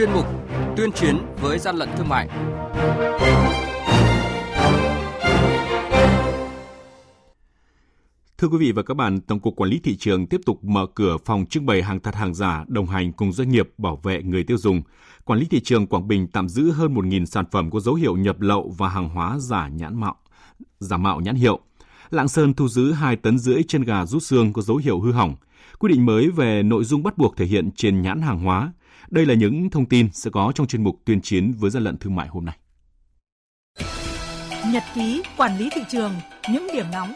chuyên mục Tuyên chiến với gian lận thương mại. Thưa quý vị và các bạn, Tổng cục Quản lý thị trường tiếp tục mở cửa phòng trưng bày hàng thật hàng giả đồng hành cùng doanh nghiệp bảo vệ người tiêu dùng. Quản lý thị trường Quảng Bình tạm giữ hơn 1.000 sản phẩm có dấu hiệu nhập lậu và hàng hóa giả nhãn mạo, giả mạo nhãn hiệu. Lạng Sơn thu giữ 2 tấn rưỡi chân gà rút xương có dấu hiệu hư hỏng. Quy định mới về nội dung bắt buộc thể hiện trên nhãn hàng hóa. Đây là những thông tin sẽ có trong chuyên mục tuyên chiến với gian lận thương mại hôm nay. Nhật ký quản lý thị trường, những điểm nóng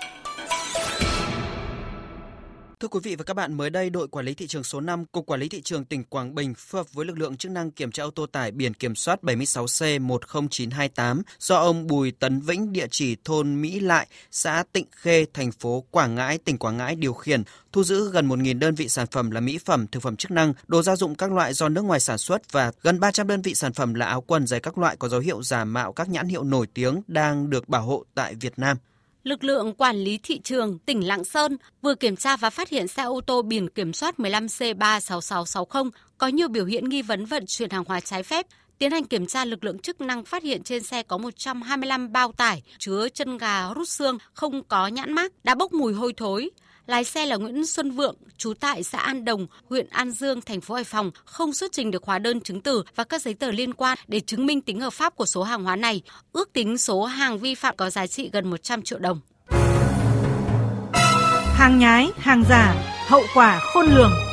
Thưa quý vị và các bạn, mới đây đội quản lý thị trường số 5 Cục Quản lý thị trường tỉnh Quảng Bình phối hợp với lực lượng chức năng kiểm tra ô tô tải biển kiểm soát 76C10928 do ông Bùi Tấn Vĩnh địa chỉ thôn Mỹ Lại, xã Tịnh Khê, thành phố Quảng Ngãi, tỉnh Quảng Ngãi điều khiển, thu giữ gần 1.000 đơn vị sản phẩm là mỹ phẩm, thực phẩm chức năng, đồ gia dụng các loại do nước ngoài sản xuất và gần 300 đơn vị sản phẩm là áo quần giày các loại có dấu hiệu giả mạo các nhãn hiệu nổi tiếng đang được bảo hộ tại Việt Nam lực lượng quản lý thị trường tỉnh Lạng Sơn vừa kiểm tra và phát hiện xe ô tô biển kiểm soát 15C36660 có nhiều biểu hiện nghi vấn vận chuyển hàng hóa trái phép. Tiến hành kiểm tra, lực lượng chức năng phát hiện trên xe có 125 bao tải chứa chân gà rút xương không có nhãn mác, đã bốc mùi hôi thối. Lái xe là Nguyễn Xuân Vượng, trú tại xã An Đồng, huyện An Dương, thành phố Hải Phòng, không xuất trình được hóa đơn chứng từ và các giấy tờ liên quan để chứng minh tính hợp pháp của số hàng hóa này. Ước tính số hàng vi phạm có giá trị gần 100 triệu đồng. Hàng nhái, hàng giả, hậu quả khôn lường.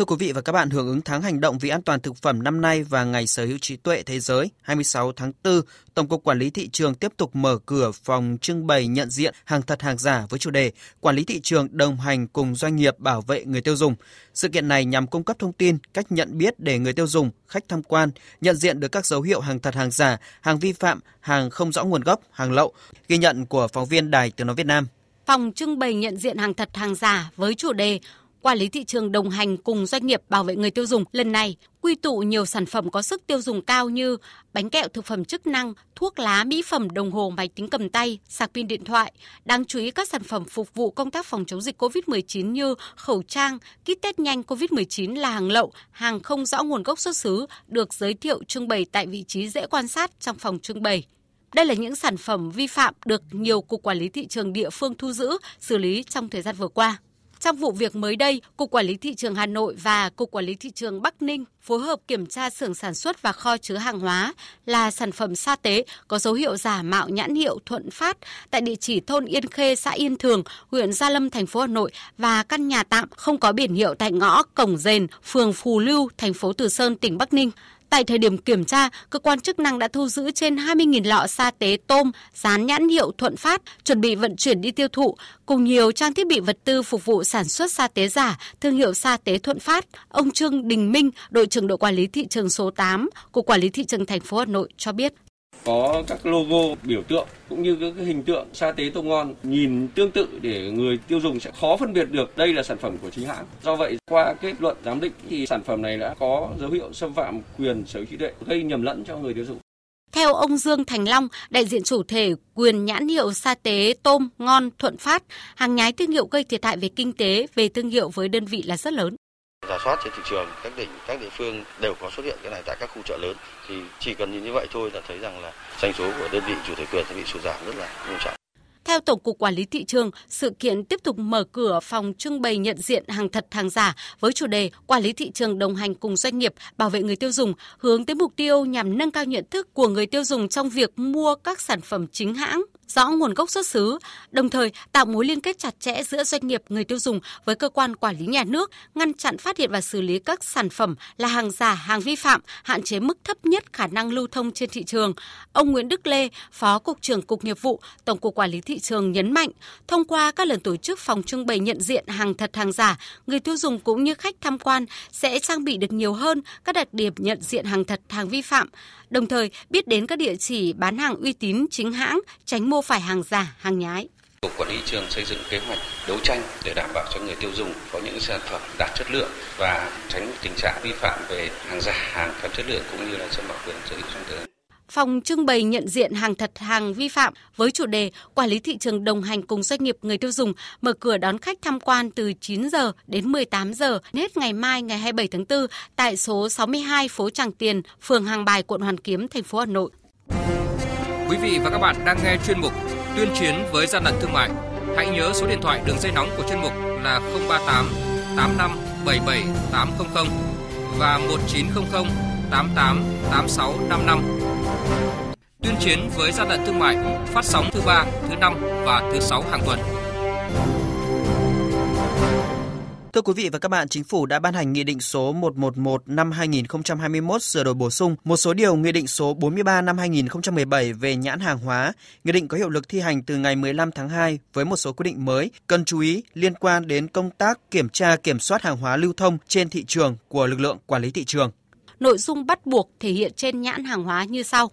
Thưa quý vị và các bạn, hưởng ứng tháng hành động vì an toàn thực phẩm năm nay và Ngày Sở hữu trí tuệ thế giới 26 tháng 4, Tổng cục Quản lý thị trường tiếp tục mở cửa phòng trưng bày nhận diện hàng thật hàng giả với chủ đề Quản lý thị trường đồng hành cùng doanh nghiệp bảo vệ người tiêu dùng. Sự kiện này nhằm cung cấp thông tin, cách nhận biết để người tiêu dùng, khách tham quan nhận diện được các dấu hiệu hàng thật hàng giả, hàng vi phạm, hàng không rõ nguồn gốc, hàng lậu. Ghi nhận của phóng viên Đài Tiếng nói Việt Nam. Phòng trưng bày nhận diện hàng thật hàng giả với chủ đề Quản lý thị trường đồng hành cùng doanh nghiệp bảo vệ người tiêu dùng lần này quy tụ nhiều sản phẩm có sức tiêu dùng cao như bánh kẹo thực phẩm chức năng, thuốc lá, mỹ phẩm, đồng hồ, máy tính cầm tay, sạc pin điện thoại. Đáng chú ý các sản phẩm phục vụ công tác phòng chống dịch COVID-19 như khẩu trang, kit test nhanh COVID-19 là hàng lậu, hàng không rõ nguồn gốc xuất xứ được giới thiệu trưng bày tại vị trí dễ quan sát trong phòng trưng bày. Đây là những sản phẩm vi phạm được nhiều cục quản lý thị trường địa phương thu giữ, xử lý trong thời gian vừa qua. Trong vụ việc mới đây, Cục Quản lý Thị trường Hà Nội và Cục Quản lý Thị trường Bắc Ninh phối hợp kiểm tra xưởng sản xuất và kho chứa hàng hóa là sản phẩm sa tế có dấu hiệu giả mạo nhãn hiệu Thuận Phát tại địa chỉ thôn Yên Khê, xã Yên Thường, huyện Gia Lâm, thành phố Hà Nội và căn nhà tạm không có biển hiệu tại ngõ Cổng Dền, phường Phù Lưu, thành phố Từ Sơn, tỉnh Bắc Ninh. Tại thời điểm kiểm tra, cơ quan chức năng đã thu giữ trên 20.000 lọ sa tế tôm dán nhãn hiệu Thuận Phát, chuẩn bị vận chuyển đi tiêu thụ, cùng nhiều trang thiết bị vật tư phục vụ sản xuất sa tế giả, thương hiệu sa tế Thuận Phát. Ông Trương Đình Minh, đội trưởng đội quản lý thị trường số 8 của Quản lý thị trường thành phố Hà Nội cho biết có các logo biểu tượng cũng như các hình tượng sa tế tôm ngon nhìn tương tự để người tiêu dùng sẽ khó phân biệt được đây là sản phẩm của chính hãng. Do vậy qua kết luận giám định thì sản phẩm này đã có dấu hiệu xâm phạm quyền sở hữu trí tuệ gây nhầm lẫn cho người tiêu dùng. Theo ông Dương Thành Long, đại diện chủ thể quyền nhãn hiệu sa tế tôm ngon Thuận Phát, hàng nhái thương hiệu gây thiệt hại về kinh tế, về thương hiệu với đơn vị là rất lớn giả soát trên thị trường các tỉnh các địa phương đều có xuất hiện cái này tại các khu chợ lớn thì chỉ cần nhìn như vậy thôi là thấy rằng là doanh số của đơn vị chủ thể quyền sẽ bị sụt giảm rất là nghiêm trọng. Theo Tổng cục Quản lý thị trường, sự kiện tiếp tục mở cửa phòng trưng bày nhận diện hàng thật hàng giả với chủ đề Quản lý thị trường đồng hành cùng doanh nghiệp, bảo vệ người tiêu dùng, hướng tới mục tiêu nhằm nâng cao nhận thức của người tiêu dùng trong việc mua các sản phẩm chính hãng, rõ nguồn gốc xuất xứ, đồng thời tạo mối liên kết chặt chẽ giữa doanh nghiệp người tiêu dùng với cơ quan quản lý nhà nước, ngăn chặn phát hiện và xử lý các sản phẩm là hàng giả, hàng vi phạm, hạn chế mức thấp nhất khả năng lưu thông trên thị trường. Ông Nguyễn Đức Lê, Phó cục trưởng Cục Nghiệp vụ, Tổng cục Quản lý thị trường nhấn mạnh, thông qua các lần tổ chức phòng trưng bày nhận diện hàng thật hàng giả, người tiêu dùng cũng như khách tham quan sẽ trang bị được nhiều hơn các đặc điểm nhận diện hàng thật, hàng vi phạm, đồng thời biết đến các địa chỉ bán hàng uy tín chính hãng, tránh mua phải hàng giả, hàng nhái. Cục Quản lý trường xây dựng kế hoạch đấu tranh để đảm bảo cho người tiêu dùng có những sản phẩm đạt chất lượng và tránh tình trạng vi phạm về hàng giả, hàng kém chất lượng cũng như là xâm phạm quyền sở hữu trí tuệ. phòng trưng bày nhận diện hàng thật hàng vi phạm với chủ đề quản lý thị trường đồng hành cùng doanh nghiệp người tiêu dùng mở cửa đón khách tham quan từ 9 giờ đến 18 giờ hết ngày mai ngày 27 tháng 4 tại số 62 phố Tràng Tiền, phường Hàng Bài, quận Hoàn Kiếm, thành phố Hà Nội. Quý vị và các bạn đang nghe chuyên mục Tuyên chiến với gian lận thương mại. Hãy nhớ số điện thoại đường dây nóng của chuyên mục là 038 85 77 800 và 1900 88 86 55. Tuyên chiến với gian lận thương mại phát sóng thứ ba, thứ năm và thứ sáu hàng tuần. Thưa quý vị và các bạn, Chính phủ đã ban hành Nghị định số 111 năm 2021 sửa đổi bổ sung một số điều Nghị định số 43 năm 2017 về nhãn hàng hóa. Nghị định có hiệu lực thi hành từ ngày 15 tháng 2 với một số quy định mới cần chú ý liên quan đến công tác kiểm tra kiểm soát hàng hóa lưu thông trên thị trường của lực lượng quản lý thị trường. Nội dung bắt buộc thể hiện trên nhãn hàng hóa như sau.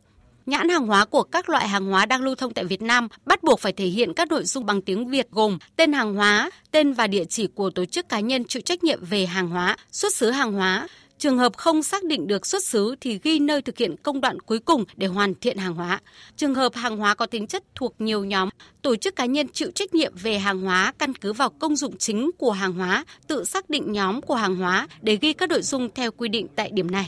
Nhãn hàng hóa của các loại hàng hóa đang lưu thông tại Việt Nam bắt buộc phải thể hiện các nội dung bằng tiếng Việt gồm tên hàng hóa, tên và địa chỉ của tổ chức cá nhân chịu trách nhiệm về hàng hóa, xuất xứ hàng hóa. Trường hợp không xác định được xuất xứ thì ghi nơi thực hiện công đoạn cuối cùng để hoàn thiện hàng hóa. Trường hợp hàng hóa có tính chất thuộc nhiều nhóm, tổ chức cá nhân chịu trách nhiệm về hàng hóa căn cứ vào công dụng chính của hàng hóa, tự xác định nhóm của hàng hóa để ghi các nội dung theo quy định tại điểm này.